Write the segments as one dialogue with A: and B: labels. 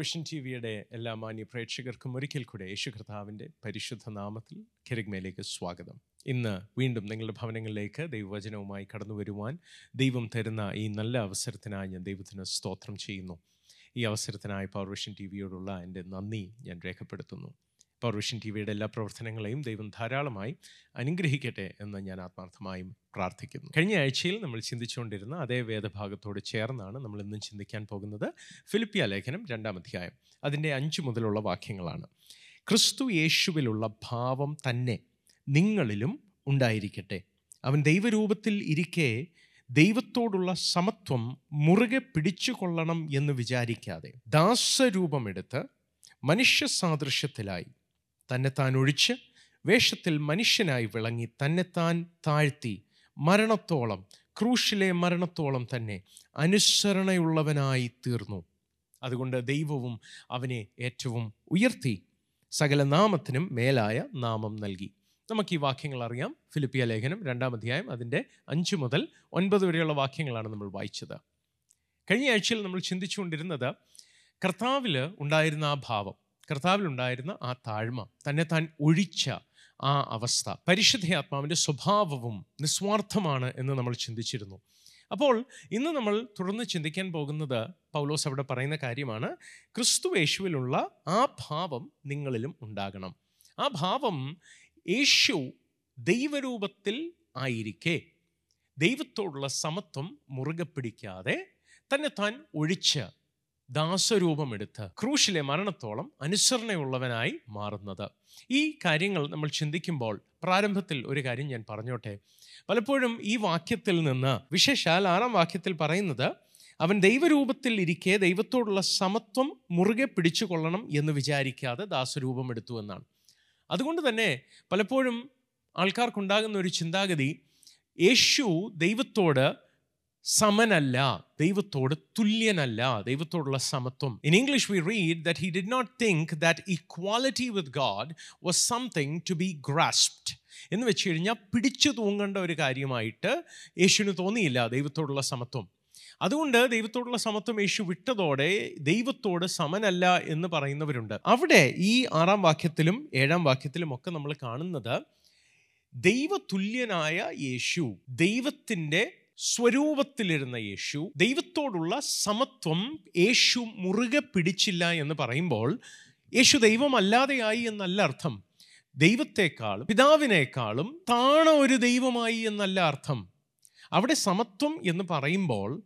A: Vision T വിയുടെ എല്ലാ മാന്യ പ്രേക്ഷകർക്കും ഒരിക്കൽ കൂടെ യേശു കർത്താവിന്റെ പരിശുദ്ധ നാമത്തിൽ കിരഗ്മയിലേക്ക് സ്വാഗതം. ഇന്ന് വീണ്ടും നിങ്ങളുടെ ഭവനങ്ങളിലേക്ക് ദൈവവചനവുമായി കടന്നു വരുവാൻ ദൈവം തരുന്ന ഈ നല്ല അവസരത്തിനായി ഞാൻ ദൈവത്തിന് സ്തോത്രം ചെയ്യുന്നു. ഈ അവസരത്തിനായി പവർ വിഷൻ ടി വിയോടുള്ള എന്റെ നന്ദി ഞാൻ രേഖപ്പെടുത്തുന്നു. പവർ വിഷൻ ടി വിയുടെ എല്ലാ പ്രവർത്തനങ്ങളെയും ദൈവം ധാരാളമായി അനുഗ്രഹിക്കട്ടെ എന്ന് ഞാൻ ആത്മാർത്ഥമായും പ്രാർത്ഥിക്കുന്നു. കഴിഞ്ഞ ആഴ്ചയിൽ നമ്മൾ ചിന്തിച്ചുകൊണ്ടിരുന്ന അതേ വേദഭാഗത്തോട് ചേർന്നാണ് നമ്മൾ ഇന്നും ചിന്തിക്കാൻ പോകുന്നത് ഫിലിപ്പിയ ലേഖനം രണ്ടാം അധ്യായം. അതിന്റെ അഞ്ച് മുതലുള്ള വാക്യങ്ങളാണ്. ക്രിസ്തു യേശുവിലുള്ള ഭാവം തന്നെ നിങ്ങളിലും ഉണ്ടായിരിക്കട്ടെ. അവൻ ദൈവരൂപത്തിൽ ഇരിക്കെ ദൈവത്തോടുള്ള സമത്വം മുറുകെ പിടിച്ചുകൊള്ളണം എന്ന് വിചാരിക്കാതെ ദാസരൂപമെടുത്ത് മനുഷ്യ സാദൃശ്യത്തിലായി തന്നെത്താൻ ഒഴിച്ച് വേഷത്തിൽ മനുഷ്യനായി വിളങ്ങി തന്നെത്താൻ താഴ്ത്തി മരണത്തോളം ക്രൂശിലെ മരണത്തോളം തന്നെ അനുസരണയുള്ളവനായി തീർന്നു. അതുകൊണ്ട് ദൈവവും അവനെ ഏറ്റവും ഉയർത്തി സകല നാമത്തിനും മേലായ നാമം നൽകി. നമുക്ക് ഈ വാക്യങ്ങൾ അറിയാം. ഫിലിപ്പിയ ലേഖനം രണ്ടാം അധ്യായം അതിന്റെ അഞ്ച് മുതൽ ഒൻപത് വരെയുള്ള വാക്യങ്ങളാണ് നമ്മൾ വായിച്ചത്. കഴിഞ്ഞ ആഴ്ചയിൽ നമ്മൾ ചിന്തിച്ചുകൊണ്ടിരുന്നത് കർത്താവിൽ ഉണ്ടായിരുന്ന ആ ഭാവം. കർത്താവിലുണ്ടായിരുന്ന ആ താഴ്മ തന്നെ താൻ ഒഴിച്ച ആ അവസ്ഥ പരിശുദ്ധയാത്മാവിന്റെ സ്വഭാവവും നിസ്വാർത്ഥമാണ് എന്ന് നമ്മൾ ചിന്തിച്ചിരുന്നു. അപ്പോൾ ഇന്ന് നമ്മൾ തുടർന്ന് ചിന്തിക്കാൻ പോകുന്നത് പൗലോസ് അവിടെ പറയുന്ന കാര്യമാണ് ക്രിസ്തു യേശുവിലുള്ള ആ ഭാവം നിങ്ങളിലും ഉണ്ടാകണം. ആ ഭാവം യേശു ദൈവരൂപത്തിൽ ആയിരിക്കെ ദൈവത്തോടുള്ള സമത്വം മുറുകെ പിടിക്കാതെ തന്നെ താൻ ഒഴിച്ച് ദാസരൂപമെടുത്ത് ക്രൂശിലെ മരണത്തോളം അനുസരണയുള്ളവനായി മാറുന്നത്. ഈ കാര്യങ്ങൾ നമ്മൾ ചിന്തിക്കുമ്പോൾ പ്രാരംഭത്തിൽ ഒരു കാര്യം ഞാൻ പറഞ്ഞോട്ടെ. പലപ്പോഴും ഈ വാക്യത്തിൽ നിന്ന് വിശേഷാൽ ആറാം വാക്യത്തിൽ പറയുന്നത് അവൻ ദൈവരൂപത്തിൽ ഇരിക്കെ ദൈവത്തോടുള്ള സമത്വം മുറുകെ പിടിച്ചുകൊള്ളണം എന്ന് വിചാരിക്കാതെ ദാസരൂപം എടുത്തു എന്നാണ്. അതുകൊണ്ട് തന്നെ പലപ്പോഴും ആൾക്കാർക്കുണ്ടാകുന്ന ഒരു ചിന്താഗതി യേശു ദൈവത്തോട് സമനല്ല ദൈവത്തോട് തുല്യനല്ല ദൈവത്തോടുള്ള സമത്വം. In English we read that he did not think that equality with God was something to be grasped എന്ന് വെച്ച് കഴിഞ്ഞാൽ പിടിച്ചു തൂങ്ങേണ്ട ഒരു കാര്യമായിട്ട് യേശുവിന് തോന്നിയില്ല ദൈവത്തോടുള്ള സമത്വം. അതുകൊണ്ട് ദൈവത്തോടുള്ള സമത്വം യേശു വിട്ടതോടെ ദൈവത്തോട് സമനല്ല എന്ന് പറയുന്നവരുണ്ട്. അവിടെ ഈ ആറാം വാക്യത്തിലും ഏഴാം വാക്യത്തിലും ഒക്കെ നമ്മൾ കാണുന്നത് ദൈവതുല്യനായ യേശു ദൈവത്തിന്റെ സ്വരൂപത്തിലിരുന്ന യേശു ദൈവത്തോടുള്ള സമത്വം യേശു മുറുകെ പിടിച്ചില്ല എന്ന് പറയുമ്പോൾ യേശു ദൈവമല്ലാതെയായി എന്നല്ല അർത്ഥം. ദൈവത്തെക്കാളും പിതാവിനേക്കാളും താണ ഒരു ദൈവമായി എന്നല്ല അർത്ഥം. അവിടെ സമത്വം എന്ന് പറയുമ്പോൾ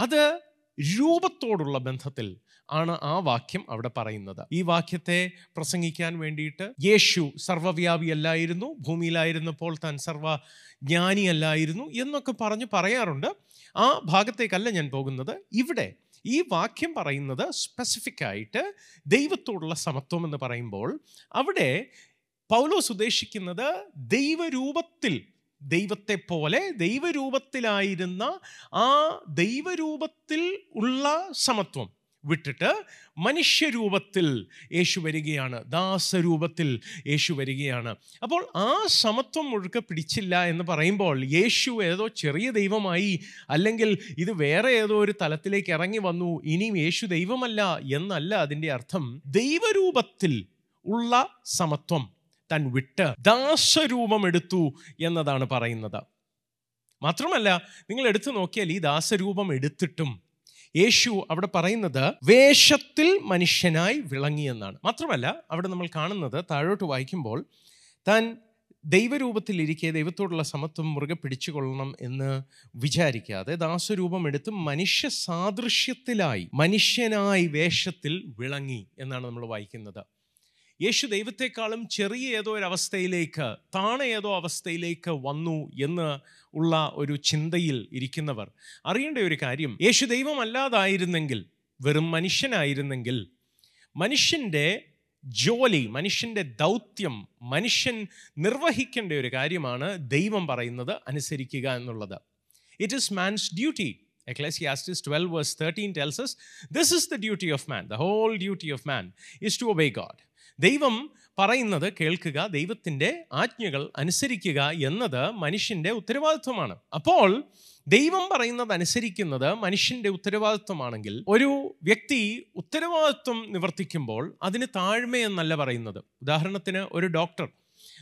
A: അത് രൂപത്തോടുള്ള ബന്ധത്തിൽ ആണ് ആ വാക്യം അവിടെ പറയുന്നത്. ഈ വാക്യത്തെ പ്രസംഗിക്കാൻ വേണ്ടിയിട്ട് യേശു സർവവ്യാപിയല്ലായിരുന്നു ഭൂമിയിലായിരുന്നപ്പോൾ താൻ സർവ സർവജ്ഞാനിയല്ലായിരുന്നു എന്നൊക്കെ പറഞ്ഞ് പറയാറുണ്ട്. ആ ഭാഗത്തേക്കല്ല ഞാൻ പോകുന്നത്. ഇവിടെ ഈ വാക്യം പറയുന്നത് സ്പെസിഫിക് ആയിട്ട് ദൈവത്തോടുള്ള സമത്വം എന്ന് പറയുമ്പോൾ അവിടെ പൗലോസ് ഉദ്ദേശിക്കുന്നത് ദൈവരൂപത്തിൽ ദൈവത്തെ പോലെ ദൈവരൂപത്തിലായിരുന്ന ആ ദൈവരൂപത്തിൽ ഉള്ള സമത്വം. വിട്ടിട്ട് മനുഷ്യരൂപത്തിൽ യേശു വരികയാണ് ദാസരൂപത്തിൽ യേശു വരികയാണ്. അപ്പോൾ ആ സമത്വം മുഴുക്കെ പിടിച്ചില്ല എന്ന് പറയുമ്പോൾ യേശു ഏതോ ചെറിയ ദൈവമായി അല്ലെങ്കിൽ ഇത് വേറെ ഏതോ ഒരു തലത്തിലേക്ക് ഇറങ്ങി വന്നു ഇനിയും യേശു ദൈവമല്ല എന്നല്ല അതിന്റെ അർത്ഥം. ദൈവരൂപത്തിൽ ഉള്ള സമത്വം തൻ വിട്ട് ദാസരൂപം എടുത്തു എന്നതാണ് പറയുന്നത്. മാത്രമല്ല നിങ്ങൾ എടുത്തു നോക്കിയാൽ ഈ ദാസരൂപം എടുത്തിട്ടും യേശു അവിടെ പറയുന്നത് വേഷത്തിൽ മനുഷ്യനായി വിളങ്ങി എന്നാണ് മാത്രമല്ല അവിടെ നമ്മൾ കാണുന്നത് താഴോട്ട് വായിക്കുമ്പോൾ താൻ ദൈവരൂപത്തിലിരിക്കെ ദൈവത്തോടുള്ള സമത്വം മുറുകെ പിടിച്ചുകൊള്ളണം എന്ന് വിചാരിക്കാതെ ദാസരൂപം എടുത്ത് മനുഷ്യ സാദൃശ്യത്തിലായി മനുഷ്യനായി വേഷത്തിൽ വിളങ്ങി എന്നാണ് നമ്മൾ വായിക്കുന്നത്. യേശു ദൈവത്തെക്കാളും ചെറിയ ഏതോ ഒരു അവസ്ഥയിലേക്ക് താണ ഏതോ അവസ്ഥയിലേക്ക് വന്നു എന്ന് ഉള്ള ഒരു ചിന്തയിൽ ഇരിക്കുന്നവർ അറിയേണ്ട ഒരു കാര്യം യേശു ദൈവമല്ലാതായിരുന്നെങ്കിൽ വെറും മനുഷ്യനായിരുന്നെങ്കിൽ മനുഷ്യന്റെ ജോലി മനുഷ്യന്റെ ദൗത്യം മനുഷ്യൻ നിർവഹിക്കേണ്ട ഒരു കാര്യമാണ് ദൈവം പറയുന്നത് അനുസരിക്കുക എന്നുള്ളത് it is man's duty Ecclesiastes 12, verse 13 tells us this is the duty of man. The whole duty of man is to obey. ദൈവം പറയുന്നത് കേൾക്കുക ദൈവത്തിന്റെ ആജ്ഞകൾ അനുസരിക്കുക എന്നത് മനുഷ്യന്റെ ഉത്തരവാദിത്വമാണ്. അപ്പോൾ ദൈവം പറയുന്നത് അനുസരിക്കുന്നത് മനുഷ്യന്റെ ഉത്തരവാദിത്വമാണെങ്കിൽ ഒരു വ്യക്തി ഉത്തരവാദിത്വം നിവർത്തിക്കുമ്പോൾ അതിന് താഴ്മയെന്നല്ല പറയുന്നത്. ഉദാഹരണത്തിന് ഒരു ഡോക്ടർ.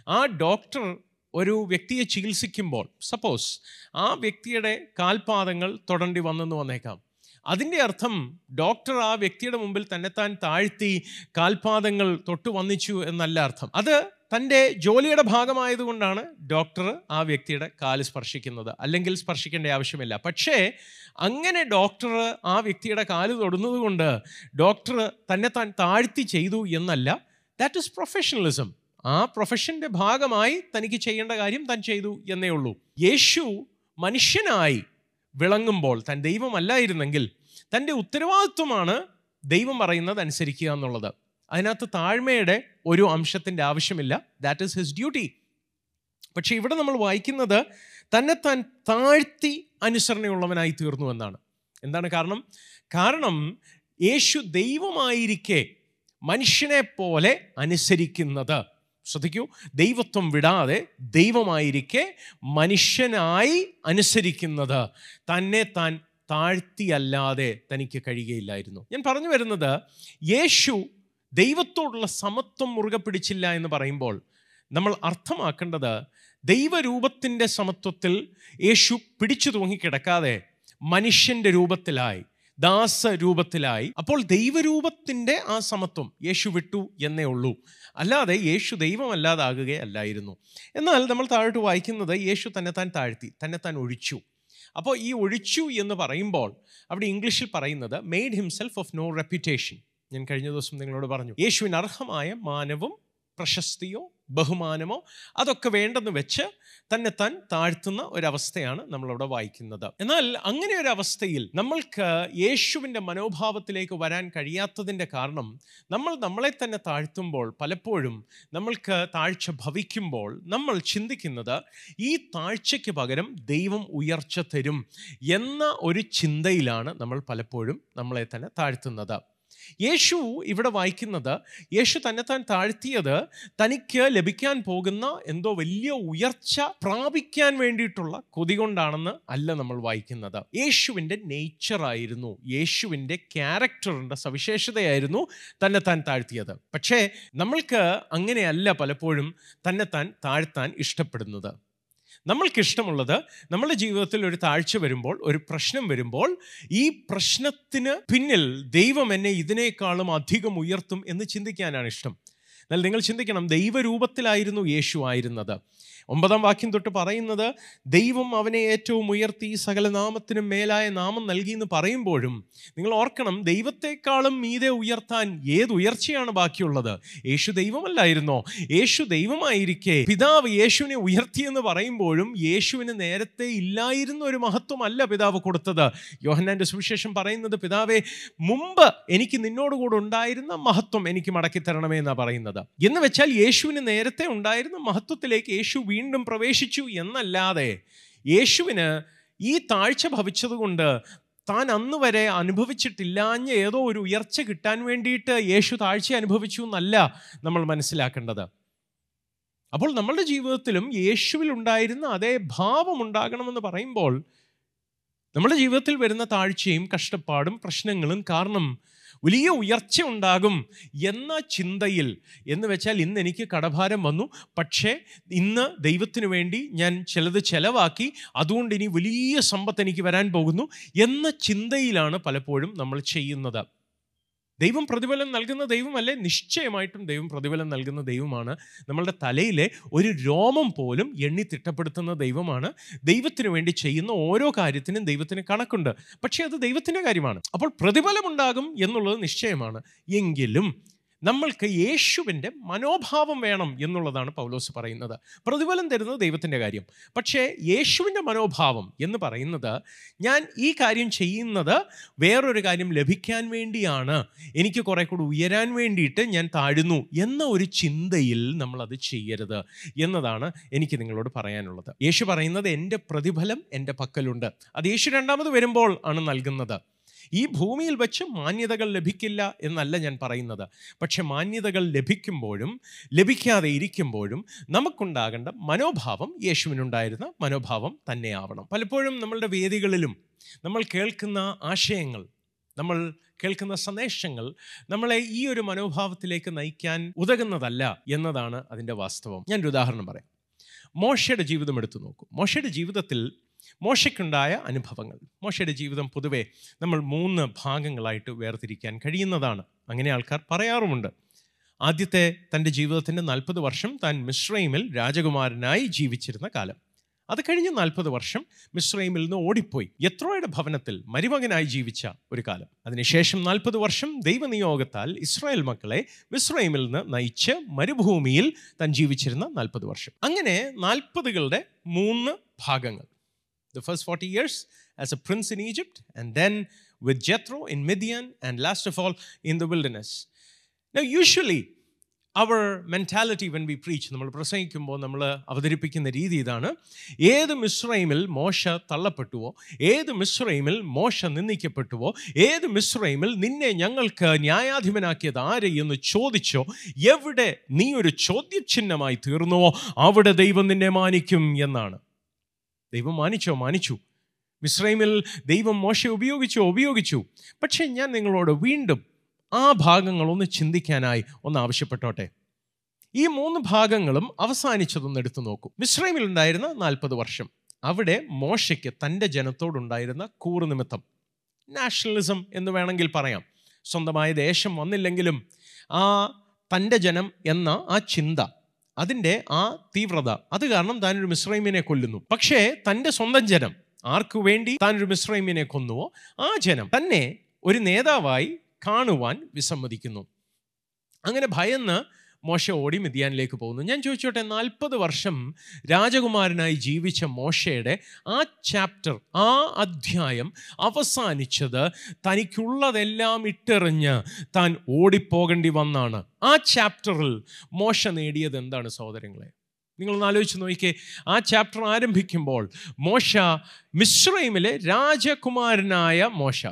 A: ആ ഡോക്ടർ ഒരു വ്യക്തിയെ ചികിത്സിക്കുമ്പോൾ സപ്പോസ് ആ വ്യക്തിയുടെ കാൽപാദങ്ങൾ തൊടേണ്ടി വന്നെന്ന് വന്നേക്കാം. അതിന്റെ അർത്ഥം ഡോക്ടർ ആ വ്യക്തിയുടെ മുമ്പിൽ തന്നെത്താൻ താഴ്ത്തി കാൽപാദങ്ങൾ തൊട്ടു വന്നിച്ചു എന്നല്ല അർത്ഥം. അത് തന്റെ ജോലിയുടെ ഭാഗമായതുകൊണ്ടാണ് ഡോക്ടർ ആ വ്യക്തിയുടെ കാൽ സ്പർശിക്കുന്നത്. അല്ലെങ്കിൽ സ്പർശിക്കേണ്ട ആവശ്യമില്ല. പക്ഷേ അങ്ങനെ ഡോക്ടർ ആ വ്യക്തിയുടെ കാൽ തൊടുന്നതുകൊണ്ട് ഡോക്ടർ തന്നെ താൻ താഴ്ത്തി ചെയ്തു എന്നല്ല ദാറ്റ് ഇസ് പ്രൊഫഷണലിസം ആ പ്രൊഫഷന്റെ ഭാഗമായി തനിക്ക് ചെയ്യേണ്ട കാര്യം താൻ ചെയ്തു എന്നേ ഉള്ളൂ. യേശു മനുഷ്യനായി വിളങ്ങുമ്പോൾ താൻ ദൈവമല്ലായിരുന്നെങ്കിൽ തന്റെ ഉത്തരവാദിത്വമാണ് ദൈവം പറയുന്നത് അനുസരിക്കുക എന്നുള്ളത്. അതിനകത്ത് താഴ്മയുടെ ഒരു അംശത്തിന്റെ ആവശ്യമില്ല. ദാറ്റ് ഈസ് ഹിസ് ഡ്യൂട്ടി പക്ഷെ ഇവിടെ നമ്മൾ വായിക്കുന്നത് തന്നെ താൻ താഴ്ത്തി അനുസരണയുള്ളവനായി തീർന്നു എന്നാണ്. എന്താണ് കാരണം? കാരണം യേശു ദൈവമായിരിക്കെ മനുഷ്യനെ പോലെ അനുസരിക്കുന്നത്. ശ്രദ്ധിക്കൂ ദൈവത്വം വിടാതെ ദൈവമായിരിക്കെ മനുഷ്യനായി അനുസരിക്കുന്നത്. തന്നെ താൻ താഴ്ത്തിയല്ലാതെ തനിക്ക് കഴിയുകയില്ലായിരുന്നു. ഞാൻ പറഞ്ഞു വരുന്നത് യേശു ദൈവത്തോടുള്ള സമത്വം മുറുകെ പിടിച്ചില്ല എന്ന് പറയുമ്പോൾ നമ്മൾ അർത്ഥമാക്കേണ്ടത് ദൈവരൂപത്തിന്റെ സമത്വത്തിൽ യേശു പിടിച്ചു തൂങ്ങിക്കിടക്കാതെ മനുഷ്യന്റെ രൂപത്തിലായി ദാസ രൂപത്തിലായി അപ്പോൾ ദൈവരൂപത്തിന്റെ ആ സമത്വം യേശു വിട്ടു എന്നേ ഉള്ളൂ. അല്ലാതെ യേശു ദൈവമല്ലാതാകുകയല്ലായിരുന്നു. എന്നാൽ നമ്മൾ താഴോട്ട് വായിക്കുന്നത് യേശു തന്നെത്താൻ താൻ താഴ്ത്തി തന്നെത്താൻ താൻ ഒഴിച്ചു. അപ്പോൾ ഈ ഒഴിച്ചു എന്ന് പറയുമ്പോൾ അവിടെ ഇംഗ്ലീഷിൽ പറയുന്നത് made himself of no reputation ഞാൻ കഴിഞ്ഞ ദിവസം നിങ്ങളോട് പറഞ്ഞു യേശുവിന് അർഹമായ മാനവും പ്രശസ്തിയോ ബഹുമാനമോ അതൊക്കെ വേണ്ടെന്ന് വെച്ച് തന്നെ താൻ താഴ്ത്തുന്ന ഒരവസ്ഥയാണ് നമ്മളവിടെ വായിക്കുന്നത്. എന്നാൽ അങ്ങനെ ഒരു അവസ്ഥയിൽ നമ്മൾക്ക് യേശുവിന്റെ മനോഭാവത്തിലേക്ക് വരാൻ കഴിയാത്തതിന്റെ കാരണം നമ്മൾ നമ്മളെ തന്നെ താഴ്ത്തുമ്പോൾ പലപ്പോഴും നമ്മൾക്ക് താഴ്ച ഭവിക്കുമ്പോൾ നമ്മൾ ചിന്തിക്കുന്നത് ഈ താഴ്ചയ്ക്ക് പകരം ദൈവം ഉയർച്ച തരും എന്ന ഒരു ചിന്തയിലാണ് നമ്മൾ പലപ്പോഴും നമ്മളെ തന്നെ താഴ്ത്തുന്നത്. യേശു ഇവിടെ വായിക്കുന്നത് യേശു തന്നെത്താൻ താൻ താഴ്ത്തിയത് തനിക്ക് ലഭിക്കാൻ പോകുന്ന എന്തോ വലിയ ഉയർച്ച പ്രാപിക്കാൻ വേണ്ടിയിട്ടുള്ള കൊതി കൊണ്ടാണെന്ന് അല്ല നമ്മൾ വായിക്കുന്നത്. യേശുവിന്റെ നേച്ചറായിരുന്നു യേശുവിന്റെ ക്യാരക്ടറിന്റെ സവിശേഷതയായിരുന്നു തന്നെത്താൻ താൻ താഴ്ത്തിയത്. പക്ഷേ നമ്മൾക്ക് അങ്ങനെയല്ല പലപ്പോഴും തന്നെത്താൻ താൻ താഴ്ത്താൻ ഇഷ്ടപ്പെടുന്നത്. നമ്മൾക്കിഷ്ടമുള്ളത് നമ്മുടെ ജീവിതത്തിൽ ഒരു താഴ്ച വരുമ്പോൾ ഒരു പ്രശ്നം വരുമ്പോൾ ഈ പ്രശ്നത്തിന് പിന്നിൽ ദൈവം എന്നെ ഇതിനേക്കാളും അധികം ഉയർത്തും എന്ന് ചിന്തിക്കാനാണ് ഇഷ്ടം. എന്നാൽ നിങ്ങൾ ചിന്തിക്കണം ദൈവരൂപത്തിലായിരുന്നു യേശു ആയിരുന്നത്. ഒമ്പതാം വാക്യം തൊട്ട് പറയുന്നത് ദൈവം അവനെ ഏറ്റവും ഉയർത്തി സകല നാമത്തിനും മേലായ നാമം നൽകി എന്ന് പറയുമ്പോഴും നിങ്ങൾ ഓർക്കണം ദൈവത്തെക്കാളും മീതെ ഉയർത്താൻ ഏത് ഉയർച്ചയാണ് ബാക്കിയുള്ളത്? യേശു ദൈവമല്ലായിരുന്നോ? യേശു ദൈവമായിരിക്കെ. പിതാവ് യേശുവിനെ ഉയർത്തി എന്ന് പറയുമ്പോഴും യേശുവിന് നേരത്തെ ഇല്ലായിരുന്ന ഒരു മഹത്വമല്ല പിതാവ് കൊടുത്തത്. യോഹന്നാന്റെ സുവിശേഷം പറയുന്നത് പിതാവെ മുമ്പ് എനിക്ക് നിന്നോടുകൂടെ ഉണ്ടായിരുന്ന മഹത്വം എനിക്ക് മടക്കി തരണമേ എന്നാണ് പറയുന്നത്. എന്ന് വെച്ചാൽ യേശുവിന് നേരത്തെ ഉണ്ടായിരുന്ന മഹത്വത്തിലേക്ക് യേശു പ്രവേശിച്ചു എന്നല്ലാതെ യേശുവിന് ഈ താഴ്ച ഭവിച്ചതുകൊണ്ട് താൻ അന്ന് വരെ അനുഭവിച്ചിട്ടില്ലാഞ്ഞ ഏതോ ഒരു ഉയർച്ച കിട്ടാൻ വേണ്ടിയിട്ട് യേശു താഴ്ച അനുഭവിച്ചു എന്നല്ല നമ്മൾ മനസ്സിലാക്കേണ്ടത്. അപ്പോൾ നമ്മളുടെ ജീവിതത്തിലും യേശുവിൽ ഉണ്ടായിരുന്ന അതേ ഭാവം ഉണ്ടാകണമെന്ന് പറയുമ്പോൾ നമ്മുടെ ജീവിതത്തിൽ വരുന്ന താഴ്ചയും കഷ്ടപ്പാടും പ്രശ്നങ്ങളും കാരണം വലിയ ഉയർച്ച ഉണ്ടാകും എന്ന ചിന്തയിൽ. എന്ന് വെച്ചാൽ ഇന്ന് എനിക്ക് കടഭാരം വന്നു. പക്ഷേ ഇന്ന് ദൈവത്തിന് വേണ്ടി ഞാൻ ചിലത് ചിലവാക്കി അതുകൊണ്ട് ഇനി വലിയ സമ്പത്ത് എനിക്ക് വരാൻ പോകുന്നു എന്ന ചിന്തയിലാണ് പലപ്പോഴും നമ്മൾ ചെയ്യുന്നത്. ദൈവം പ്രതിഫലം നൽകുന്ന ദൈവമല്ലേ? നിശ്ചയമായിട്ടും ദൈവം പ്രതിഫലം നൽകുന്ന ദൈവമാണ്. നമ്മളുടെ തലയിലെ ഒരു രോമം പോലും എണ്ണി തിട്ടപ്പെടുത്തുന്ന ദൈവമാണ്. ദൈവത്തിന് വേണ്ടി ചെയ്യുന്ന ഓരോ കാര്യത്തിനും ദൈവത്തിന് കണക്കുണ്ട്. പക്ഷേ അത് ദൈവത്തിന്റെ കാര്യമാണ്. അപ്പോൾ പ്രതിഫലമുണ്ടാകും എന്നുള്ളത് നിശ്ചയമാണ്. എങ്കിലും നമ്മൾക്ക് യേശുവിന്റെ മനോഭാവം വേണം എന്നുള്ളതാണ് പൗലോസ് പറയുന്നത്. പ്രതിഫലം തരുന്നത് ദൈവത്തിന്റെ കാര്യം. പക്ഷേ യേശുവിന്റെ മനോഭാവം എന്ന് പറയുന്നത് ഞാൻ ഈ കാര്യം ചെയ്യുന്നത് വേറൊരു കാര്യം ലഭിക്കാൻ വേണ്ടിയാണ്. എനിക്ക് കുറെ കൂടി ഉയരാൻ വേണ്ടിയിട്ട് ഞാൻ താഴുന്നു എന്ന ഒരു ചിന്തയിൽ നമ്മളത് ചെയ്യരുത് എന്നതാണ് എനിക്ക് നിങ്ങളോട് പറയാനുള്ളത്. യേശു പറയുന്നത് എന്റെ പ്രതിഫലം എന്റെ പക്കലുണ്ട്. അത് യേശു രണ്ടാമത് വരുമ്പോൾ ആണ് നൽകുന്നത്. ഈ ഭൂമിയിൽ വെച്ച് മാന്യതകൾ ലഭിക്കില്ല എന്നല്ല ഞാൻ പറയുന്നത്. പക്ഷെ മാന്യതകൾ ലഭിക്കുമ്പോഴും ലഭിക്കാതെ ഇരിക്കുമ്പോഴും നമുക്കുണ്ടാകേണ്ട മനോഭാവം യേശുവിനുണ്ടായിരുന്ന മനോഭാവം തന്നെയാവണം. പലപ്പോഴും നമ്മളുടെ വേദികളിലും നമ്മൾ കേൾക്കുന്ന ആശയങ്ങൾ നമ്മൾ കേൾക്കുന്ന സന്ദേശങ്ങൾ നമ്മളെ ഈ ഒരു മനോഭാവത്തിലേക്ക് നയിക്കാൻ ഉതകുന്നതല്ല എന്നതാണ് അതിന്റെ വാസ്തവം. ഞാനൊരു ഉദാഹരണം പറയാം. മോശയുടെ ജീവിതം എടുത്തു നോക്കൂ. മോശയുടെ ജീവിതത്തിൽ മോശയ്ക്കുണ്ടായ അനുഭവങ്ങൾ. മോശയുടെ ജീവിതം പൊതുവെ നമ്മൾ മൂന്ന് ഭാഗങ്ങളായിട്ട് വേർതിരിക്കാൻ കഴിയുന്നതാണ്. അങ്ങനെ ആൾക്കാർ പറയാറുമുണ്ട്. ആദ്യത്തെ തന്റെ ജീവിതത്തിന്റെ നാൽപ്പത് വർഷം താൻ മിശ്രൈമിൽ രാജകുമാരനായി ജീവിച്ചിരുന്ന കാലം. അത് കഴിഞ്ഞ് നാൽപ്പത് വർഷം മിശ്രൈമിൽ നിന്ന് ഓടിപ്പോയി. യത്രോയുടെ ഭവനത്തിൽ മരുമകനായി ജീവിച്ച ഒരു കാലം. അതിനുശേഷം നാൽപ്പത് വർഷം ദൈവനിയോഗത്താൽ ഇസ്രായേൽ മക്കളെ മിശ്രൈമിൽ നിന്ന് നയിച്ച് മരുഭൂമിയിൽ താൻ ജീവിച്ചിരുന്ന നാൽപ്പത് വർഷം. അങ്ങനെ നാൽപ്പതുകളുടെ മൂന്ന് ഭാഗങ്ങൾ. The first 40 years as a prince in Egypt, and then with Jethro in Midian, and last of all in the wilderness. Now, usually, our mentality when we preach, നമ്മൾ പ്രസംഗിക്കുമ്പോൾ നമ്മൾ അവതരിപ്പിക്കുന്ന രീതി ഇതാണ് ഏത് മിശ്രൈമിൽ മോശ തള്ളപ്പെട്ടുവോ ഏത് മിശ്രൈമിൽ മോശ നിന്ദിക്കപ്പെട്ടുവോ ഏത് മിശ്രൈമിൽ നിന്നെ ഞങ്ങൾക്ക് ന്യായാധിപനാക്കിയത് ആര് എന്ന് ചോദിച്ചോ എവിടെ നീ ഒരു ചോദ്യചിഹ്നമായി തീർന്നുവോ അവിടെ ദൈവം നിന്നെ മാനിക്കും എന്നാണ് ദൈവം മാനിച്ചോ? മാനിച്ചു. മിശ്രൈമിൽ ദൈവം മോശ ഉപയോഗിച്ചു? ഉപയോഗിച്ചു. പക്ഷേ ഞാൻ നിങ്ങളോട് വീണ്ടും ആ ഭാഗങ്ങളൊന്ന് ചിന്തിക്കാനായി ഒന്ന് ആവശ്യപ്പെട്ടോട്ടെ. ഈ മൂന്ന് ഭാഗങ്ങളും അവസാനിച്ചതൊന്ന് എടുത്തു നോക്കൂ. മിശ്രൈമിൽ ഉണ്ടായിരുന്ന നാൽപ്പത് വർഷം. അവിടെ മോശയ്ക്ക് തന്റെ ജനത്തോടുണ്ടായിരുന്ന കൂറുനിമിത്തം നാഷണലിസം എന്ന് വേണമെങ്കിൽ പറയാം. സ്വന്തമായ ദേശം വന്നില്ലെങ്കിലും ആ തന്റെ ജനം എന്ന ആ ചിന്ത അതിന്റെ ആ തീവ്രത. അത് കാരണം താനൊരു മിശ്രൈമിനെ കൊല്ലുന്നു. പക്ഷേ തന്റെ സ്വന്തം ജനം ആർക്കു വേണ്ടി താനൊരു മിശ്രൈമിനെ കൊന്നുവോ? ആ ജനം തന്നെ ഒരു നേതാവായി കാണുവാൻ വിസമ്മതിക്കുന്നു. അങ്ങനെ ഭയന്ന് മോശ ഓടി മിതിയാനിലേക്ക് പോകുന്നു. ഞാൻ ചോദിച്ചോട്ടെ നാൽപ്പത് വർഷം രാജകുമാരനായി ജീവിച്ച മോശയുടെ ആ ചാപ്റ്റർ ആ അധ്യായം അവസാനിച്ചത് തനിക്കുള്ളതെല്ലാം ഇട്ടെറിഞ്ഞ് താൻ ഓടിപ്പോകേണ്ടി വന്നാണ്. ആ ചാപ്റ്ററിൽ മോശ നേടിയത് എന്താണ് സഹോദരങ്ങളെ? നിങ്ങളൊന്ന് ആലോചിച്ച് നോക്കിക്കേ. ആ ചാപ്റ്റർ ആരംഭിക്കുമ്പോൾ മോശ മിശ്രൈമിലെ രാജകുമാരനായ മോശ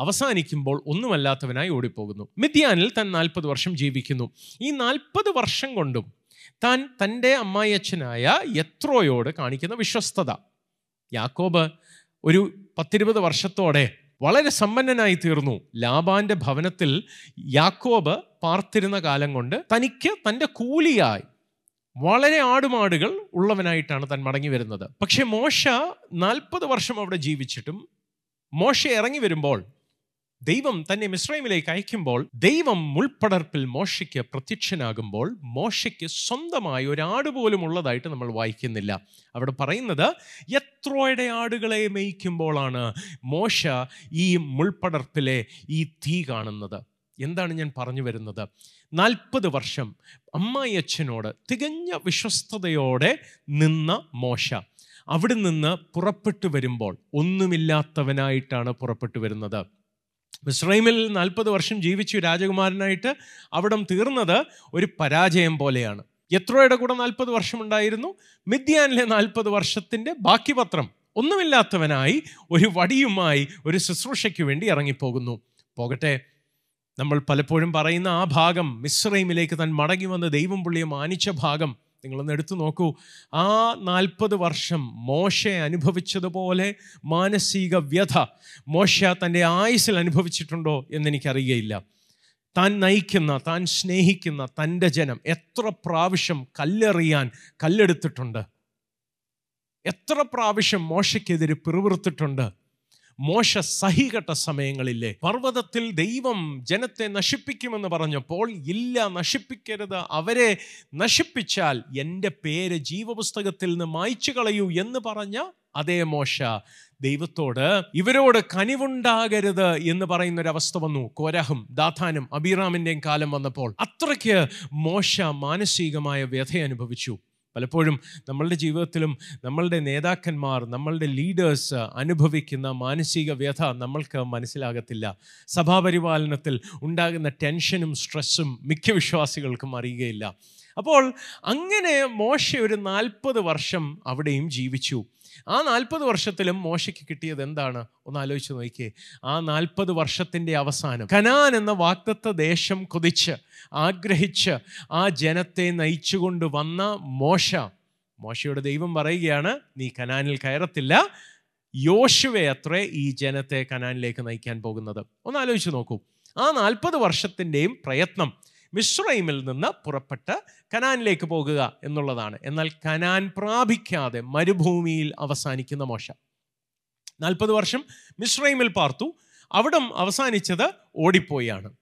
A: അവസാനിക്കുമ്പോൾ ഒന്നുമല്ലാത്തവനായി ഓടിപ്പോകുന്നു. മിഥ്യാനിൽ താൻ നാൽപ്പത് വർഷം ജീവിക്കുന്നു. ഈ നാൽപ്പത് വർഷം കൊണ്ടും താൻ തന്റെ അമ്മായിയച്ഛനായ യത്രോയോട് കാണിക്കുന്ന വിശ്വസ്തത. യാക്കോബ് ഒരു പത്തിരുപത് വർഷത്തോടെ വളരെ സമ്പന്നനായി തീർന്നു. ലാബാന്റെ ഭവനത്തിൽ യാക്കോബ് പാർത്തിരുന്ന കാലം കൊണ്ട് തനിക്ക് തന്റെ കൂലിയായി വളരെ ആടുമാടുകൾ ഉള്ളവനായിട്ടാണ് താൻ മടങ്ങി വരുന്നത്. പക്ഷേ മോശ നാൽപ്പത് വർഷം അവിടെ ജീവിച്ചിട്ടും മോശ ഇറങ്ങി വരുമ്പോൾ ദൈവം തന്നെ മിശ്രൈമിലേക്ക് അയക്കുമ്പോൾ ദൈവം മുൾപ്പടർപ്പിൽ മോശയ്ക്ക് പ്രത്യക്ഷനാകുമ്പോൾ മോശയ്ക്ക് സ്വന്തമായി ഒരു ആട് പോലും ഉള്ളതായിട്ട് നമ്മൾ വായിക്കുന്നില്ല. അവിടെ പറയുന്നത് എത്രോയുടെ ആടുകളെ മേയ്ക്കുമ്പോഴാണ് മോശ ഈ മുൾപ്പടർപ്പിലെ ഈ തീ കാണുന്നത്. എന്താണ് ഞാൻ പറഞ്ഞു വരുന്നത്? നാൽപ്പത് വർഷം അമ്മായി അച്ഛനോട് തികഞ്ഞ വിശ്വസ്തയോടെ നിന്ന മോശ. അവിടെ നിന്ന് പുറപ്പെട്ടു വരുമ്പോൾ ഒന്നുമില്ലാത്തവനായിട്ടാണ് പുറപ്പെട്ടു വരുന്നത്. മിസ്രൈമിൽ നാൽപ്പത് വർഷം ജീവിച്ചു രാജകുമാരനായിട്ട് അവിടം തീർന്നത് ഒരു പരാജയം പോലെയാണ്. എത്രോയുടെ കൂടെ നാൽപ്പത് വർഷമുണ്ടായിരുന്നു. മിഥ്യാനിലെ നാൽപ്പത് വർഷത്തിന്റെ ബാക്കി പത്രം ഒന്നുമില്ലാത്തവനായി ഒരു വടിയുമായി ഒരു ശുശ്രൂഷയ്ക്ക് വേണ്ടി ഇറങ്ങിപ്പോകുന്നു. പോകട്ടെ നമ്മൾ പലപ്പോഴും പറയുന്ന ആ ഭാഗം മിസ്രൈമിലേക്ക് താൻ മടങ്ങി വന്ന് ദൈവം പുള്ളിയെ മാനിച്ച ഭാഗം. നിങ്ങളൊന്ന് എടുത്തു നോക്കൂ. ആ നാൽപ്പത് വർഷം മോശ അനുഭവിച്ചതുപോലെ മാനസിക വ്യഥ മോശ തന്റെ ആയുസിൽ അനുഭവിച്ചിട്ടുണ്ടോ എന്നെനിക്കറിയുകയില്ല താൻ നയിക്കുന്ന താൻ സ്നേഹിക്കുന്ന തന്റെ ജനം എത്ര പ്രാവശ്യം കല്ലെറിയാൻ കല്ലെടുത്തിട്ടുണ്ട്? എത്ര പ്രാവശ്യം മോശയ്ക്കെതിരെ പിറുപിറുത്തിട്ടുണ്ട്? മോശ സഹികെട്ട സമയങ്ങളില്ലേ. പർവതത്തിൽ ദൈവം ജനത്തെ നശിപ്പിക്കുമെന്ന് പറഞ്ഞപ്പോൾ ഇല്ല നശിപ്പിക്കരുത്. അവരെ നശിപ്പിച്ചാൽ എന്റെ പേര് ജീവപുസ്തകത്തിൽ നിന്ന് മായ്ച്ചു കളയൂ എന്ന് പറഞ്ഞ അതേ മോശ. ദൈവത്തോട് ഇവരോട് കനിവുണ്ടാകരുത് എന്ന് പറയുന്ന ഒരു അവസ്ഥ വന്നു. കോരഹും ദാഥാനും അബീറാമിന്റെയും കാലം വന്നപ്പോൾ അത്രയ്ക്ക് മോശ മാനസികമായ വ്യഥ അനുഭവിച്ചു. പലപ്പോഴും നമ്മളുടെ ജീവിതത്തിലും നമ്മളുടെ നേതാക്കന്മാർ നമ്മളുടെ ലീഡേഴ്സ് അനുഭവിക്കുന്ന മാനസിക വ്യഥ നമ്മൾക്ക് മനസ്സിലാകത്തില്ല. സഭാപരിപാലനത്തിൽ ഉണ്ടാകുന്ന ടെൻഷനും സ്ട്രെസ്സും മിക്ക വിശ്വാസികൾക്കും അറിയുകയില്ല. അപ്പോൾ അങ്ങനെ മോശ ഒരു നാൽപ്പത് വർഷം അവിടെയും ജീവിച്ചു. ആ നാൽപ്പത് വർഷത്തിലും മോശയ്ക്ക് കിട്ടിയത് എന്താണ്? ഒന്ന് ആലോചിച്ച് നോക്കിയേ. ആ നാൽപ്പത് വർഷത്തിന്റെ അവസാനം കനാൻ എന്ന വാക്തത്വ ദേശം കൊതിച്ച് ആഗ്രഹിച്ച് ആ ജനത്തെ നയിച്ചുകൊണ്ട് വന്ന മോശ. മോശയുടെ ദൈവം പറയുകയാണ് നീ കനാനിൽ കയറത്തില്ല. യോശുവെ അത്രേ ഈ ജനത്തെ കനാനിലേക്ക് നയിക്കാൻ പോകുന്നത്. ഒന്ന് ആലോചിച്ച് നോക്കൂ. ആ നാൽപ്പത് വർഷത്തിന്റെയും പ്രയത്നം മിശ്രൈമിൽ നിന്ന് പുറപ്പെട്ട് കനാനിലേക്ക് പോകുക എന്നുള്ളതാണ്. എന്നാൽ കനാൻ പ്രാപിക്കാതെ മരുഭൂമിയിൽ അവസാനിക്കുന്ന മോശ. നാൽപ്പത് വർഷം മിശ്രൈമിൽ പാർത്തു. അവിടം അവസാനിച്ചത് ഓടിപ്പോയാണ്.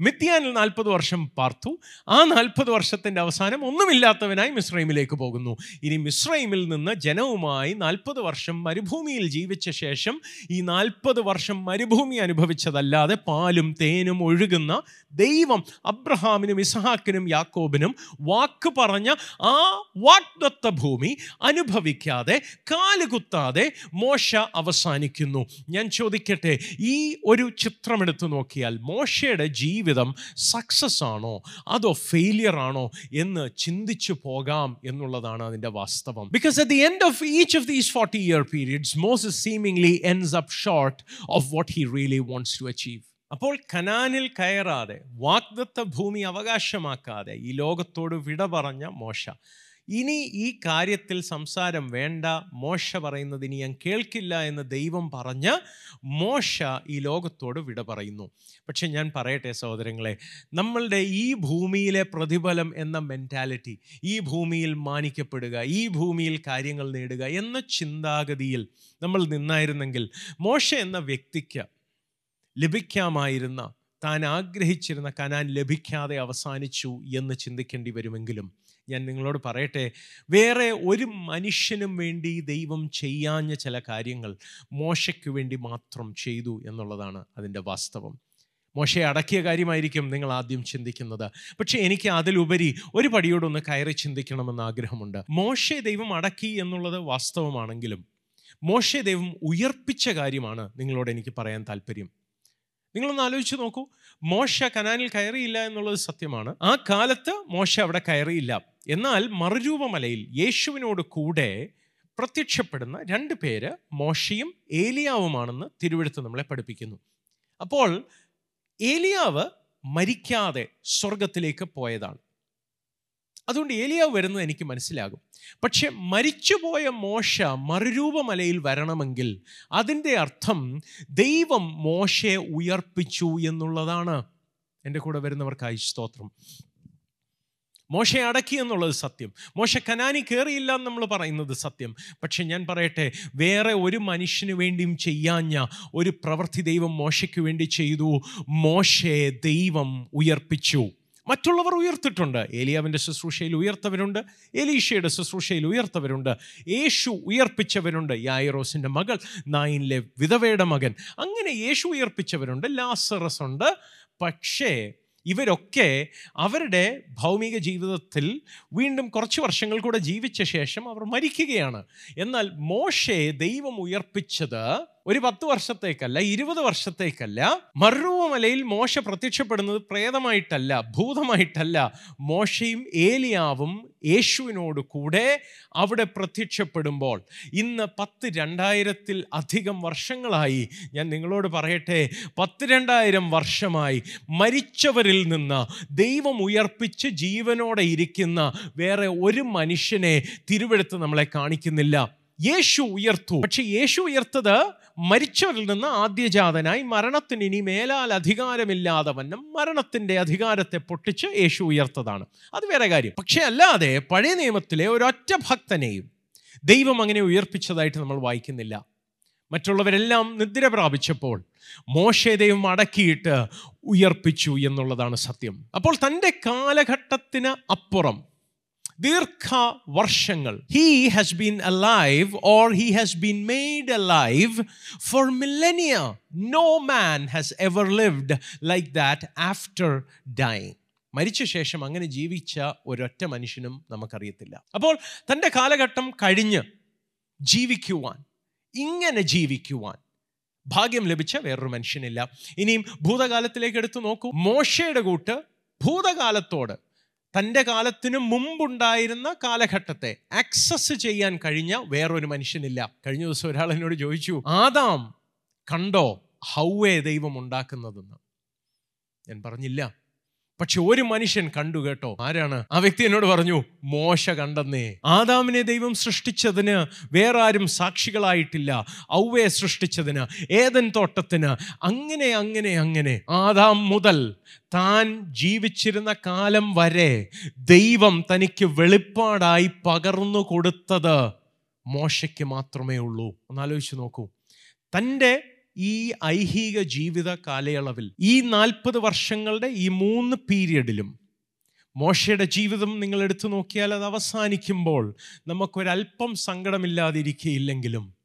A: മിത്യാനിൽ നാൽപ്പത് വർഷം പാർത്തു. ആ നാൽപ്പത് വർഷത്തിന്റെ അവസാനം ഒന്നുമില്ലാത്തവനായി മിശ്രൈമിലേക്ക് പോകുന്നു. ഇനി മിശ്രൈമിൽ നിന്ന് ജനവുമായി നാൽപ്പത് വർഷം മരുഭൂമിയിൽ ജീവിച്ച ശേഷം ഈ നാൽപ്പത് വർഷം മരുഭൂമി അനുഭവിച്ചതല്ലാതെ പാലും തേനും ഒഴുകുന്ന ദൈവം അബ്രഹാമിനും ഇസഹാക്കിനും യാക്കോബിനും വാക്ക് പറഞ്ഞ ആ വാഗ്ദത്ത ഭൂമി അനുഭവിക്കാതെ കാലുകുത്താതെ മോശ അവസാനിക്കുന്നു. ഞാൻ ചോദിക്കട്ടെ ഈ ഒരു ചിത്രമെടുത്ത് നോക്കിയാൽ മോശയുടെ ജീവിതം സക്സസ് ആണോ? അതോ ഫെയിലിയർ ആണോ? എന്ന് ചിന്തിച്ചു പോകാം എന്നുള്ളതാണ് അതിന്റെ വാസ്തവം. Because at the end of each of these forty year periods Moses seemingly ends up short of what he really wants to achieve അപ്പോൾ കനാനിൽ കയറാതെ വാഗ്ദത്ത ഭൂമി അവകാശമാക്കാതെ ഈ ലോകത്തോട് വിട പറഞ്ഞ മോശ. ഇനി ഈ കാര്യത്തിൽ സംസാരം വേണ്ട. മോശ പറയുന്നത് ഇനി ഞാൻ കേൾക്കില്ല എന്ന് ദൈവം പറഞ്ഞ് മോശ ഈ ലോകത്തോട് വിട പറയുന്നു. പക്ഷെ ഞാൻ പറയട്ടെ സഹോദരങ്ങളെ നമ്മളുടെ ഈ ഭൂമിയിലെ പ്രതിഫലം എന്ന മെന്റാലിറ്റി ഈ ഭൂമിയിൽ മാനിക്കപ്പെടുക ഈ ഭൂമിയിൽ കാര്യങ്ങൾ നേടുക എന്ന ചിന്താഗതിയിൽ നമ്മൾ നിന്നായിരുന്നെങ്കിൽ മോശ എന്ന വ്യക്തിക്ക് ലഭിക്കാമായിരുന്ന താൻ ആഗ്രഹിച്ചിരുന്ന കനാൻ ലഭിക്കാതെ അവസാനിച്ചു എന്ന് ചിന്തിക്കേണ്ടി വരുമെങ്കിലും ഞാൻ നിങ്ങളോട് പറയട്ടെ വേറെ ഒരു മനുഷ്യനും വേണ്ടി ദൈവം ചെയ്യാഞ്ഞ ചില കാര്യങ്ങൾ മോശയ്ക്ക് വേണ്ടി മാത്രം ചെയ്തു എന്നുള്ളതാണ് അതിന്റെ വാസ്തവം. മോശയെ അടക്കിയ കാര്യമായിരിക്കും നിങ്ങൾ ആദ്യം ചിന്തിക്കുന്നത്. പക്ഷേ എനിക്ക് അതിലുപരി ഒരു പടിയോടൊന്ന് കയറി ചിന്തിക്കണമെന്ന് ആഗ്രഹമുണ്ട്. മോശയെ ദൈവം അടക്കി എന്നുള്ളത് വാസ്തവമാണെങ്കിലും മോശയെ ദൈവം ഉയർപ്പിച്ച കാര്യമാണ് നിങ്ങളോട് എനിക്ക് പറയാൻ താല്പര്യം നിങ്ങളൊന്ന് ആലോചിച്ച് നോക്കൂ. മോശ കനാനിൽ കയറിയില്ല എന്നുള്ളത് സത്യമാണ്. ആ കാലത്ത് മോശ അവിടെ കയറിയില്ല. എന്നാൽ മറുരൂപമലയിൽ യേശുവിനോട് കൂടെ പ്രത്യക്ഷപ്പെടുന്ന രണ്ട് പേര് മോശയും ഏലിയാവുമാണെന്ന് തിരുവഴുത്ത് നമ്മളെ പഠിപ്പിക്കുന്നു. അപ്പോൾ ഏലിയാവ് മരിക്കാതെ സ്വർഗത്തിലേക്ക് പോയതാണ്. അതുകൊണ്ട് ഏലിയാവ് വരുന്നത് എനിക്ക് മനസ്സിലാകും. പക്ഷെ മരിച്ചുപോയ മോശ മറുരൂപമലയിൽ വരണമെങ്കിൽ അതിന്റെ അർത്ഥം ദൈവം മോശയെ ഉയർപ്പിച്ചു എന്നുള്ളതാണ്. എന്റെ കൂടെ വരുന്നവർക്കായി സ്തോത്രം. മോശയെ അടക്കി എന്നുള്ളത് സത്യം. മോശ കനാനി കയറിയില്ല എന്ന് നമ്മൾ പറയുന്നത് സത്യം. പക്ഷെ ഞാൻ പറയട്ടെ വേറെ ഒരു മനുഷ്യന് വേണ്ടിയും ചെയ്യാഞ്ഞ ഒരു പ്രവൃത്തി ദൈവം മോശയ്ക്ക് വേണ്ടി ചെയ്തു. മോശയെ ദൈവം ഉയർപ്പിച്ചു. മറ്റുള്ളവർ ഉയർത്തിട്ടുണ്ട്. ഏലിയാവിന്റെ ശുശ്രൂഷയിൽ ഉയർത്തവരുണ്ട്. എലീഷയുടെ ശുശ്രൂഷയിൽ ഉയർത്തവരുണ്ട്. യേശു ഉയർപ്പിച്ചവരുണ്ട്. യായറോസിന്റെ മകൾ നായിനിലെ വിധവയുടെ മകൻ. അങ്ങനെ യേശു ഉയർപ്പിച്ചവരുണ്ട്. ലാസറസ് ഉണ്ട്. പക്ഷേ ഇവരൊക്കെ അവരുടെ ഭൗമിക ജീവിതത്തിൽ വീണ്ടും കുറച്ച് വർഷങ്ങൾ കൂടെ ജീവിച്ച ശേഷം അവർ മരിക്കുകയാണ്. എന്നാൽ മോശയെ ദൈവം ഉയർപ്പിച്ചത് ഒരു പത്ത് വർഷത്തേക്കല്ല ഇരുപത് വർഷത്തേക്കല്ല മറുവുമലയിൽ മോശ പ്രത്യക്ഷപ്പെടുന്നത് പ്രേതമായിട്ടല്ല ഭൂതമായിട്ടല്ല. മോശയും ഏലിയാവും യേശുവിനോട് കൂടെ അവിടെ പ്രത്യക്ഷപ്പെടുമ്പോൾ. ഇന്ന് പത്ത് രണ്ടായിരത്തിൽ അധികം വർഷങ്ങളായി ഞാൻ നിങ്ങളോട് പറയട്ടെ പത്ത് രണ്ടായിരം വർഷമായി മരിച്ചവരിൽ നിന്ന് ദൈവം ഉയർപ്പിച്ച് ജീവനോടെ ഇരിക്കുന്ന വേറെ ഒരു മനുഷ്യനെ തിരുവെടുത്ത് നമ്മളെ കാണിക്കുന്നില്ല. യേശു ഉയർത്തു. പക്ഷെ യേശു ഉയർത്തത് മരിച്ചവരിൽ നിന്ന് ആദ്യജാതനായി മരണത്തിന് ഇനി മേലാൽ അധികാരമില്ലാതെ മരണത്തിന്റെ അധികാരത്തെ പൊട്ടിച്ച് യേശു ഉയർത്തതാണ്. അത് വേറെ കാര്യം. പക്ഷേ അല്ലാതെ പഴയ നിയമത്തിലെ ഒരൊറ്റ ഭക്തനെയും ദൈവം അങ്ങനെ ഉയർപ്പിച്ചതായിട്ട് നമ്മൾ വായിക്കുന്നില്ല. മറ്റുള്ളവരെല്ലാം നിദ്ര പ്രാപിച്ചപ്പോൾ ദൈവം അടക്കിയിട്ട് ഉയർപ്പിച്ചു എന്നുള്ളതാണ് സത്യം. അപ്പോൾ തന്റെ കാലഘട്ടത്തിന് അപ്പുറം ദീർഘ വർഷങ്ങൾ he has been alive or he has been made alive for millennia no man has ever lived like that after dying മരിച്ച ശേഷം അങ്ങനെ ജീവിച്ച ഒരൊറ്റ മനുഷ്യനും നമുക്കറിയത്തില്ല. അപ്പോൾ തന്റെ കാലഘട്ടം കഴിഞ്ഞ് ജീവിക്കുവാൻ ഇങ്ങനെ ജീവിക്കുവാൻ ഭാഗ്യം ലഭിച്ച വേറൊരു മനുഷ്യനില്ല. ഇനിയും ഭൂതകാലത്തിലേക്ക് എടുത്തു നോക്കൂ. മോശയുടെ കൂട്ട് ഭൂതകാലത്തോട് തന്റെ കാലത്തിനു മുമ്പുണ്ടായിരുന്ന കാലഘട്ടത്തെ ആക്സസ് ചെയ്യാൻ കഴിഞ്ഞ വേറൊരു മനുഷ്യനില്ല. കഴിഞ്ഞ ദിവസം ഒരാൾ എന്നോട് ചോദിച്ചു ആദാം കണ്ടോ ഹൗവേ ദൈവം ഉണ്ടാക്കുന്നതെന്ന്? ഞാൻ പറഞ്ഞില്ല. പക്ഷെ ഒരു മനുഷ്യൻ കണ്ടു കേട്ടോ. ആരാണ്? ആ വ്യക്തി എന്നോട് പറഞ്ഞു മോശ കണ്ടെന്നേ. ആദാമിനെ ദൈവം സൃഷ്ടിച്ചതിന് വേറെ ആരും സാക്ഷികളായിട്ടില്ല. ഔവയെ സൃഷ്ടിച്ചതിന് ഏതൻ തോട്ടത്തിന് അങ്ങനെ അങ്ങനെ അങ്ങനെ. ആദാം മുതൽ താൻ ജീവിച്ചിരുന്ന കാലം വരെ ദൈവം തനിക്ക് വെളിപ്പാടായി പകർന്നു കൊടുത്തത് മോശയ്ക്ക് മാത്രമേ ഉള്ളൂ. ഒന്നാലോചിച്ച് നോക്കൂ. തന്റെ ഈ ഐഹിക ജീവിത കാലയളവിൽ ഈ നാൽപ്പത് വർഷങ്ങളുടെ ഈ മൂന്ന് പീരിയഡിലും മോശയുടെ ജീവിതം നിങ്ങൾ എടുത്തു നോക്കിയാൽ അത് അവസാനിക്കുമ്പോൾ നമുക്കൊരല്പം സങ്കടമില്ലാതിരിക്കുകയില്ലെങ്കിലും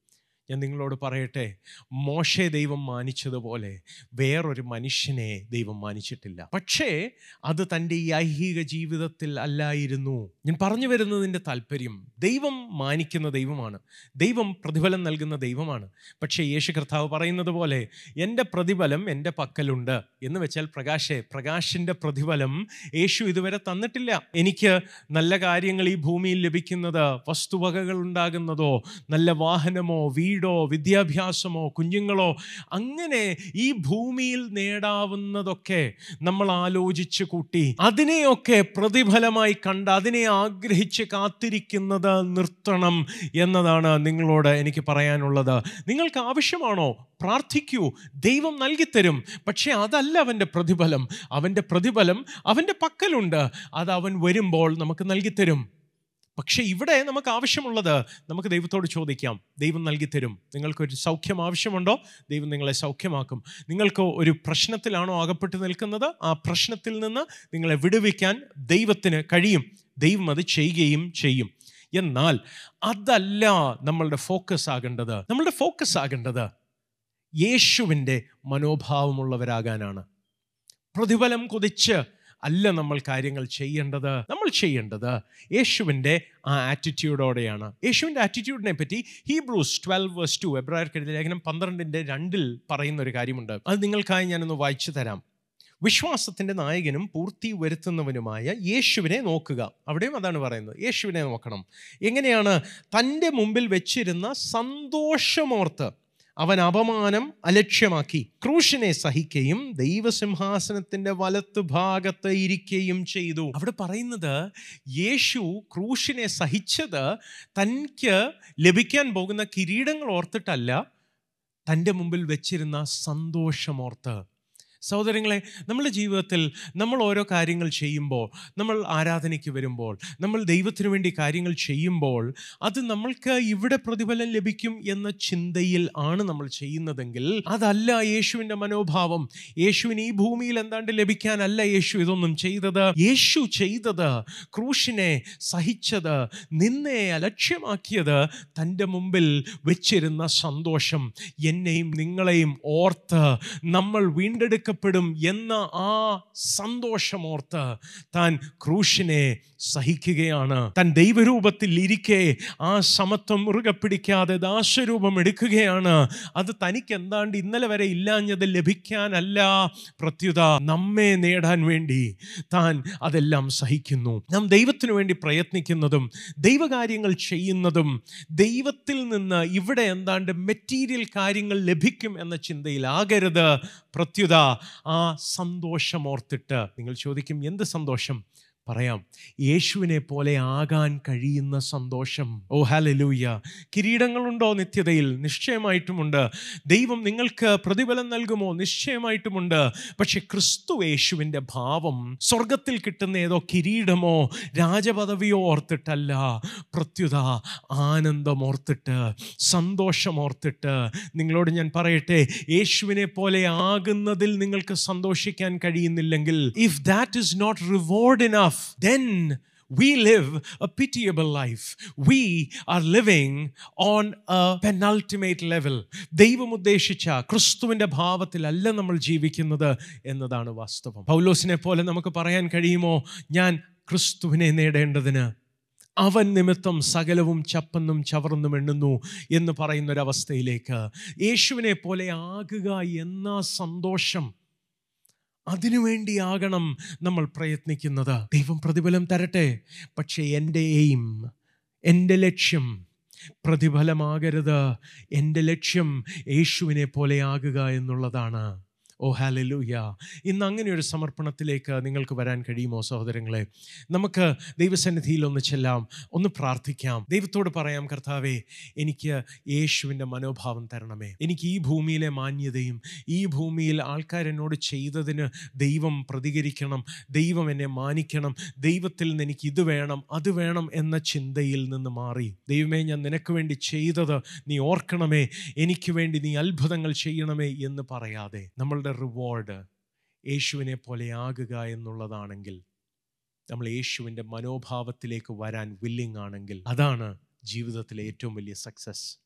A: ഞാൻ നിങ്ങളോട് പറയട്ടെ മോശെ ദൈവം മാനിച്ചതുപോലെ വേറൊരു മനുഷ്യനെ ദൈവം മാനിച്ചിട്ടില്ല. പക്ഷേ അത് തന്റെ ഈ ഐഹിക ജീവിതത്തിൽ അല്ലായിരുന്നു. ഞാൻ പറഞ്ഞു വരുന്നതിന്റെ താല്പര്യം ദൈവം മാനിക്കുന്ന ദൈവമാണ്. ദൈവം പ്രതിഫലം നൽകുന്ന ദൈവമാണ്. പക്ഷേ യേശു കർത്താവ് പറയുന്നത് പോലെ എന്റെ പ്രതിഫലം എന്റെ പക്കലുണ്ട്. എന്ന് വെച്ചാൽ പ്രകാശേ പ്രകാശിന്റെ പ്രതിഫലം യേശു ഇതുവരെ തന്നിട്ടില്ല. എനിക്ക് നല്ല കാര്യങ്ങൾ ഈ ഭൂമിയിൽ ലഭിക്കുന്നത് വസ്തുവകകൾ ഉണ്ടാകുന്നതോ നല്ല വാഹനമോ വിദ്യാഭ്യാസമോ കുഞ്ഞുങ്ങളോ അങ്ങനെ ഈ ഭൂമിയിൽ നേടാവുന്നതൊക്കെ നമ്മൾ ആലോചിച്ച് കൂട്ടി അതിനെയൊക്കെ പ്രതിഫലമായി കണ്ട് അതിനെ ആഗ്രഹിച്ച് കാത്തിരിക്കുന്നത് നിർത്തണം എന്നതാണ് നിങ്ങളോട് എനിക്ക് പറയാനുള്ളത്. നിങ്ങൾക്ക് ആവശ്യമാണോ? പ്രാർത്ഥിക്കൂ. ദൈവം നൽകിത്തരും. പക്ഷേ അതല്ല അവന്റെ പ്രതിഫലം. അവന്റെ പ്രതിഫലം അവന്റെ പക്കലുണ്ട്. അത് അവൻ വരുമ്പോൾ നമുക്ക് നൽകിത്തരും. പക്ഷെ ഇവിടെ നമുക്ക് ആവശ്യമുള്ളത് നമുക്ക് ദൈവത്തോട് ചോദിക്കാം. ദൈവം നൽകി നൽകിത്തരും. നിങ്ങൾക്കൊരു സൗഖ്യം ആവശ്യമുണ്ടോ? ദൈവം നിങ്ങളെ സൗഖ്യമാക്കും. നിങ്ങൾക്ക് ഒരു പ്രശ്നത്തിലാണോ അകപ്പെട്ട് നിൽക്കുന്നത്? ആ പ്രശ്നത്തിൽ നിന്ന് നിങ്ങളെ വിടുവിക്കാൻ ദൈവത്തിന് കഴിയും. ദൈവം അത് ചെയ്യുകയും ചെയ്യും. എന്നാൽ അതല്ല നമ്മളുടെ ഫോക്കസ് ആകേണ്ടത്. നമ്മളുടെ ഫോക്കസ് ആകേണ്ടത് യേശുവിന്റെ മനോഭാവമുള്ളവരാകാനാണ്. പ്രതിഫലം കൊതിച്ച് അല്ല നമ്മൾ കാര്യങ്ങൾ ചെയ്യേണ്ടത് നമ്മൾ ചെയ്യേണ്ടത് യേശുവിന്റെ ആ ആറ്റിറ്റ്യൂഡോടെയാണ് യേശുവിന്റെ ആറ്റിറ്റ്യൂഡിനെ പറ്റി ഹീബ്രൂസ് ട്വൽവ് വേഴ്സ് ടു എബ്രായർക്കെഴുതിയ ലേഖനം പന്ത്രണ്ടിന്റെ രണ്ടിൽ പറയുന്ന ഒരു കാര്യമുണ്ട്. അത് നിങ്ങൾക്കായി ഞാനൊന്ന് വായിച്ചു തരാം. വിശ്വാസത്തിന്റെ നായകനും പൂർത്തി വരുത്തുന്നവനുമായ യേശുവിനെ നോക്കുക. അവിടെയും അതാണ് പറയുന്നത്. യേശുവിനെ നോക്കണം. എങ്ങനെയാണ്? തന്റെ മുമ്പിൽ വെച്ചിരുന്ന സന്തോഷമോർത്ത് അവൻ അപമാനം അലക്ഷ്യമാക്കി ക്രൂശിനെ സഹിക്കുകയും ദൈവസിംഹാസനത്തിന്റെ വലത്ത് ഭാഗത്ത് ഇരിക്കുകയും ചെയ്തു. അവിടെ പറയുന്നത് യേശു ക്രൂശിനെ സഹിച്ചത് തനിക്ക് ലഭിക്കാൻ പോകുന്ന കിരീടങ്ങൾ ഓർത്തിട്ടല്ല തന്റെ മുമ്പിൽ വെച്ചിരുന്ന സന്തോഷമോർത്ത്. സഹോദരങ്ങളെ നമ്മുടെ ജീവിതത്തിൽ നമ്മൾ ഓരോ കാര്യങ്ങൾ ചെയ്യുമ്പോൾ നമ്മൾ ആരാധനയ്ക്ക് വരുമ്പോൾ നമ്മൾ ദൈവത്തിനു വേണ്ടി കാര്യങ്ങൾ ചെയ്യുമ്പോൾ അത് നമ്മൾക്ക് ഇവിടെ പ്രതിഫലം ലഭിക്കും എന്ന ചിന്തയിൽ ആണ് നമ്മൾ ചെയ്യുന്നതെങ്കിൽ അതല്ല യേശുവിന്റെ മനോഭാവം. യേശുവിന് ഈ ഭൂമിയിൽ എന്താണ്ട് ലഭിക്കാനല്ല യേശു ഇതൊന്നും ചെയ്തത്. യേശു ചെയ്തത് ക്രൂശിനെ സഹിച്ചത് നിന്നെ അലക്ഷ്യമാക്കിയത് തന്റെ മുമ്പിൽ വെച്ചിരുന്ന സന്തോഷം. എന്നെയും നിങ്ങളെയും ഓർത്ത് നമ്മൾ വീണ്ടെടുക്ക രക്ഷിക്കപ്പെടും എന്ന ആ സന്തോഷമോർത്ത് താൻ ക്രൂശിനെ സഹിക്കുകയാണ്. തൻ ദൈവരൂപത്തിൽ ഇരിക്കെ ആ സമത്വം മുറുകെ പിടിക്കാതെ ദാശരൂപം എടുക്കുകയാണ്. അത് തനിക്ക് എന്താണ്ട് ഇന്നലെ വരെ ഇല്ലാഞ്ഞത് ലഭിക്കാനല്ല പ്രത്യുത. നമ്മെ നേടാൻ വേണ്ടി താൻ അതെല്ലാം സഹിക്കുന്നു. നാം ദൈവത്തിനു വേണ്ടി പ്രയത്നിക്കുന്നതും ദൈവകാര്യങ്ങൾ ചെയ്യുന്നതും ദൈവത്തിൽ നിന്ന് ഇവിടെ എന്താണ്ട് മെറ്റീരിയൽ കാര്യങ്ങൾ ലഭിക്കും എന്ന ചിന്തയിലാകരുത്. പ്രത്യുത ആ സന്തോഷം ഓർത്തിട്ട് നിങ്ങൾ ചോദിക്കും എന്ത് സന്തോഷം? പറയാം. യേശുവിനെ പോലെ ആകാൻ കഴിയുന്ന സന്തോഷം. ഓ ഹാലലൂയ കിരീടങ്ങളുണ്ടോ നിത്യതയിൽ? നിശ്ചയമായിട്ടുമുണ്ട്. ദൈവം നിങ്ങൾക്ക് പ്രതിഫലം നൽകുമോ? നിശ്ചയമായിട്ടുമുണ്ട്. പക്ഷെ ക്രിസ്തു യേശുവിന്റെ ഭാവം സ്വർഗത്തിൽ കിട്ടുന്ന ഏതോ കിരീടമോ രാജപദവിയോ ഓർത്തിട്ടല്ല. പ്രത്യുത ആനന്ദം ഓർത്തിട്ട് സന്തോഷം ഓർത്തിട്ട് നിങ്ങളോട് ഞാൻ പറയട്ടെ യേശുവിനെ പോലെ ആകുന്നതിൽ നിങ്ങൾക്ക് സന്തോഷിക്കാൻ കഴിയുന്നില്ലെങ്കിൽ if that is not reward enough then we live a pitiable life. We are living on a penultimate level. ദൈവം ഉദ്ദേശിച്ച ക്രിസ്തുവിന്റെ ഭാവത്തിലല്ല നമ്മൾ ജീവിക്കുന്നത് എന്നതാണ് വാസ്തവം പൗലോസിനെ പോലെ നമുക്ക് പറയാൻ കഴിയുമോ ഞാൻ ക്രിസ്തുവിനെ നേടേണ്ടതിന് അവൻ നിമിത്തം സകലവും ചപ്പെന്നും ചവർന്നും എണ്ണുന്നു എന്ന് പറയുന്നൊരവസ്ഥയിലേക്ക് യേശുവിനെ പോലെ ആകുക എന്ന സന്തോഷം അതിനുവേണ്ടിയാകണം നമ്മൾ പ്രയത്നിക്കുന്നത്. ദൈവം പ്രതിഫലം തരട്ടെ. പക്ഷേ എന്റെ എയിം എന്റെ ലക്ഷ്യം പ്രതിഫലമാകരുത്. എന്റെ ലക്ഷ്യം യേശുവിനെ പോലെയാകുക എന്നുള്ളതാണ്. ഓ ഹാലലൂയ ഇന്ന് അങ്ങനെ ഒരു സമർപ്പണത്തിലേക്ക് നിങ്ങൾക്ക് വരാൻ കഴിയുമോ സഹോദരങ്ങളെ? നമുക്ക് ദൈവസന്നിധിയിൽ ഒന്ന് ചെല്ലാം ഒന്ന് പ്രാർത്ഥിക്കാം. ദൈവത്തോട് പറയാം കർത്താവേ എനിക്ക് യേശുവിന്റെ മനോഭാവം തരണമേ. എനിക്ക് ഈ ഭൂമിയിലെ മാന്യതയും ഈ ഭൂമിയിൽ ആൾക്കാരെന്നോട് ചെയ്തതിന് ദൈവം പ്രതികരിക്കണം ദൈവം എന്നെ മാനിക്കണം ദൈവത്തിൽ നിന്ന് എനിക്ക് ഇത് വേണം അത് വേണം എന്ന ചിന്തയിൽ നിന്ന് മാറി. ദൈവമേ ഞാൻ നിനക്ക് വേണ്ടി ചെയ്തത് നീ ഓർക്കണമേ. എനിക്ക് വേണ്ടി നീ അത്ഭുതങ്ങൾ ചെയ്യണമേ എന്ന് പറയാതെ. നമ്മളുടെ റിവാർഡ് യേശുവിനെ പോലെ ആകുക എന്നുള്ളതാണെങ്കിൽ നമ്മൾ യേശുവിന്റെ മനോഭാവത്തിലേക്ക് വരാൻ വില്ലിങ് ആണെങ്കിൽ അതാണ് ജീവിതത്തിലെ ഏറ്റവും വലിയ സക്സസ്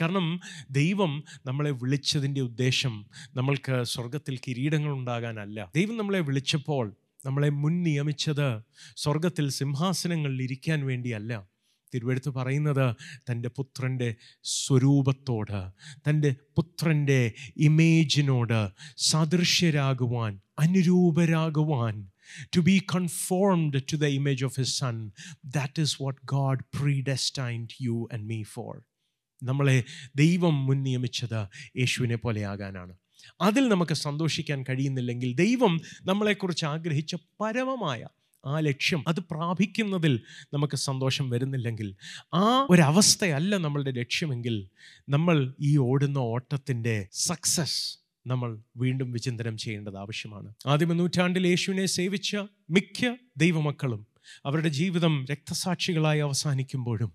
A: കാരണം ദൈവം നമ്മളെ വിളിച്ചതിന്റെ ഉദ്ദേശം നമ്മൾക്ക് സ്വർഗത്തിൽ കിരീടങ്ങൾ ഉണ്ടാകാനല്ല. ദൈവം നമ്മളെ വിളിച്ചപ്പോൾ നമ്മളെ മുൻ നിയമിച്ചത് സ്വർഗത്തിൽ സിംഹാസനങ്ങളിൽ ഇരിക്കാൻ വേണ്ടിയല്ല. തിരുവെടുത്ത് പറയുന്നത് തന്റെ പുത്രന്റെ സ്വരൂപത്തോട് തന്റെ പുത്രന്റെ ഇമേജിനോട് സദൃശ്യരാകുവാൻ അനുരൂപരാകുവാൻ to be conformed to the image of his son. That is what god predestined you and me for. നമ്മളെ ദൈവം മുൻ നിയമിച്ചത് യേശുവിനെ പോലെയാകാനാണ് അതിൽ നമുക്ക് സന്തോഷിക്കാൻ കഴിയുന്നില്ലെങ്കിൽ ദൈവം നമ്മളെക്കുറിച്ച് ആഗ്രഹിച്ച പരമമായ ആ ലക്ഷ്യം അത് പ്രാപിക്കുന്നതിൽ നമുക്ക് സന്തോഷം വരുന്നില്ലെങ്കിൽ ആ ഒരവസ്ഥയല്ല നമ്മളുടെ ലക്ഷ്യമെങ്കിൽ നമ്മൾ ഈ ഓടുന്ന ഓട്ടത്തിന്റെ സക്സസ് നമ്മൾ വീണ്ടും വിചിന്തനം ചെയ്യേണ്ടത് ആവശ്യമാണ്. ആദ്യമ നൂറ്റാണ്ടിൽ യേശുവിനെ സേവിച്ച മിക്ക ദൈവമക്കളും അവരുടെ ജീവിതം രക്തസാക്ഷികളായി അവസാനിക്കുമ്പോഴും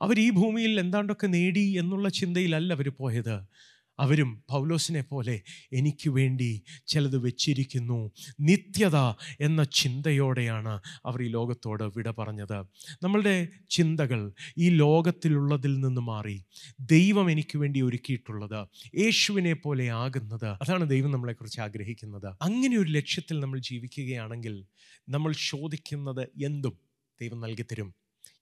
A: അവർ ഈ ഭൂമിയിൽ എന്താണ്ടൊക്കെ നേടി എന്നുള്ള ചിന്തയിലല്ല അവർ പോയത്. അവരും പൗലോസിനെ പോലെ എനിക്ക് വേണ്ടി ചിലത് വെച്ചിരിക്കുന്നു. നിത്യത എന്ന ചിന്തയോടെയാണ് അവർ ഈ ലോകത്തോട് വിട പറഞ്ഞത്. നമ്മളുടെ ചിന്തകൾ ഈ ലോകത്തിലുള്ളതിൽ നിന്ന് മാറി ദൈവം എനിക്ക് വേണ്ടി ഒരുക്കിയിട്ടുള്ളത് യേശുവിനെ പോലെ ആകുന്നത്. അതാണ് ദൈവം നമ്മളെക്കുറിച്ച് ആഗ്രഹിക്കുന്നത്. അങ്ങനെ ഒരു ലക്ഷ്യത്തിൽ നമ്മൾ ജീവിക്കുകയാണെങ്കിൽ നമ്മൾ ചോദിക്കുന്നത് എന്തും ദൈവം നൽകി തരും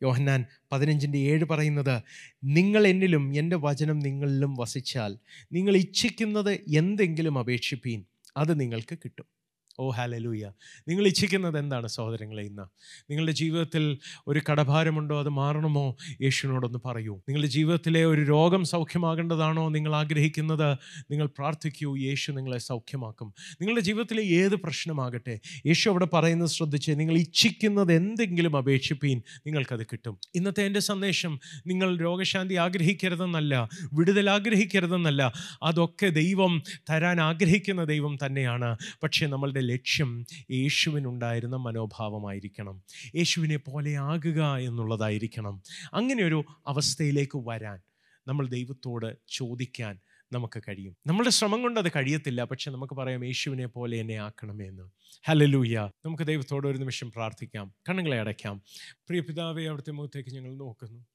A: യോഹന്നാൻ പതിനഞ്ചിന്റെ ഏഴ് പറയുന്നത് നിങ്ങൾ എന്നിലും എന്റെ വചനം നിങ്ങളിലും വസിച്ചാൽ നിങ്ങൾ ഇച്ഛിക്കുന്നത് എന്തെങ്കിലും അപേക്ഷിപ്പീൻ അത് നിങ്ങൾക്ക് കിട്ടും. ഓ ഹാലലൂയ നിങ്ങൾ ഇച്ഛിക്കുന്നത് എന്താണ് സഹോദരങ്ങളെ ഇന്ന്? നിങ്ങളുടെ ജീവിതത്തിൽ ഒരു കടഭാരമുണ്ടോ? അത് മാറണമോ? യേശുവിനോടൊന്ന് പറയൂ. നിങ്ങളുടെ ജീവിതത്തിലെ ഒരു രോഗം സൗഖ്യമാകേണ്ടതാണോ? നിങ്ങൾ ആഗ്രഹിക്കുന്നത്? നിങ്ങൾ പ്രാർത്ഥിക്കൂ യേശു നിങ്ങളെ സൗഖ്യമാക്കും. നിങ്ങളുടെ ജീവിതത്തിലെ ഏത് പ്രശ്നമാകട്ടെ യേശു അവിടെ പറയുന്നത് ശ്രദ്ധിച്ച് നിങ്ങൾ ഇച്ഛിക്കുന്നത് എന്തെങ്കിലും അപേക്ഷിപ്പീൻ നിങ്ങൾക്കത് കിട്ടും. ഇന്നത്തെ എന്റെ സന്ദേശം നിങ്ങൾ രോഗശാന്തി ആഗ്രഹിക്കരുതെന്നല്ല വിടുതൽ ആഗ്രഹിക്കരുതെന്നല്ല അതൊക്കെ ദൈവം തരാൻ ആഗ്രഹിക്കുന്ന ദൈവം തന്നെയാണ്. പക്ഷേ നമ്മളുടെ ലക്ഷ്യം യേശുവിനുണ്ടായിരുന്ന മനോഭാവമായിരിക്കണം. യേശുവിനെ പോലെ ആകുക എന്നുള്ളതായിരിക്കണം. അങ്ങനെ ഒരു അവസ്ഥയിലേക്ക് വരാൻ നമ്മൾ ദൈവത്തോട് ചോദിക്കാൻ നമുക്ക് കഴിയും. നമ്മുടെ ശ്രമം കൊണ്ട് അത് കഴിയത്തില്ല. പക്ഷെ നമുക്ക് പറയാം യേശുവിനെ പോലെ എന്നെ ആക്കണമേ എന്ന് ഹലലൂയ നമുക്ക് ദൈവത്തോട് ഒരു നിമിഷം പ്രാർത്ഥിക്കാം. കണ്ണുകളെ അടയ്ക്കാം. പ്രിയ പിതാവെ അവിടുത്തെ മുഖത്തേക്ക് ഞങ്ങൾ നോക്കുന്നു.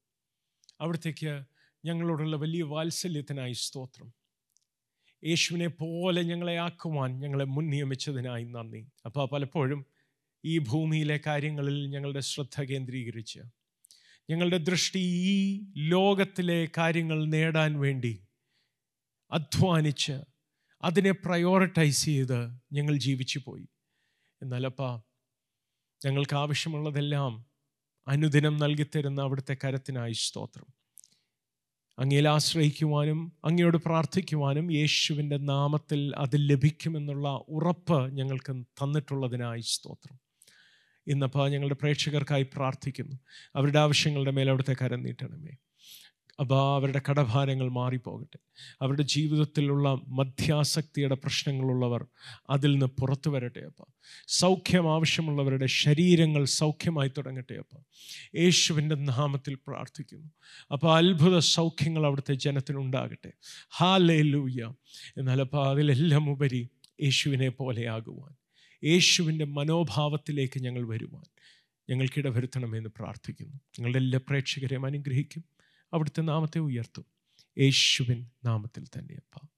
A: അവിടത്തേക്ക് ഞങ്ങളോടുള്ള വലിയ വാത്സല്യത്തിനായി സ്തോത്രം. യേശുവിനെ പോലെ ഞങ്ങളെ ആക്കുവാൻ ഞങ്ങളെ മുൻ നിയമിച്ചതിനായി നന്ദി. അപ്പോൾ പലപ്പോഴും ഈ ഭൂമിയിലെ കാര്യങ്ങളിൽ ഞങ്ങളുടെ ശ്രദ്ധ കേന്ദ്രീകരിച്ച് ഞങ്ങളുടെ ദൃഷ്ടി ഈ ലോകത്തിലെ കാര്യങ്ങൾ നേടാൻ വേണ്ടി അധ്വാനിച്ച് അതിനെ പ്രയോറിറ്റൈസ് ചെയ്ത് ഞങ്ങൾ ജീവിച്ചു പോയി. എന്നാലപ്പാ ഞങ്ങൾക്ക് ആവശ്യമുള്ളതെല്ലാം അനുദിനം നൽകിത്തരുന്ന അവിടുത്തെ കരത്തിനായി സ്തോത്രം. അങ്ങയിൽ ആശ്രയിക്കുവാനും അങ്ങയോട് പ്രാർത്ഥിക്കുവാനും യേശുവിന്റെ നാമത്തിൽ അത് ലഭിക്കുമെന്നുള്ള ഉറപ്പ് ഞങ്ങൾക്ക് തന്നിട്ടുള്ളതിനായി സ്തോത്രം. ഇന്നപ്പോൾ ഞങ്ങളുടെ പ്രേക്ഷകർക്കായി പ്രാർത്ഥിക്കുന്നു. അവരുടെ ആവശ്യങ്ങളുടെ മേൽ അവിടുത്തെ കരം നീട്ടണമേ. അപ്പോൾ അവരുടെ കടഭാരങ്ങൾ മാറിപ്പോകട്ടെ. അവരുടെ ജീവിതത്തിലുള്ള മധ്യാസക്തിയുടെ പ്രശ്നങ്ങളുള്ളവർ അതിൽ നിന്ന് പുറത്തു വരട്ടെ അപ്പം. സൗഖ്യം ആവശ്യമുള്ളവരുടെ ശരീരങ്ങൾ സൗഖ്യമായി തുടങ്ങട്ടെ അപ്പം. യേശുവിന്റെ നാമത്തിൽ പ്രാർത്ഥിക്കുന്നു. അപ്പോൾ അത്ഭുത സൗഖ്യങ്ങൾ അവിടുത്തെ ജനത്തിനുണ്ടാകട്ടെ ഹാ ലേ ലൂയ്യ എന്നാലപ്പോൾ അതിലെല്ലാം ഉപരി യേശുവിനെ പോലെയാകുവാൻ യേശുവിന്റെ മനോഭാവത്തിലേക്ക് ഞങ്ങൾ വരുവാൻ ഞങ്ങൾക്കിടവരുത്തണമെന്ന് പ്രാർത്ഥിക്കുന്നു. ഞങ്ങളുടെ എല്ലാ പ്രേക്ഷകരെയും അനുഗ്രഹിക്കും. അവിടുത്തെ നാമത്തെ ഉയർത്തും. യേശുവിൻ നാമത്തിൽ തന്നെ അപ്പ.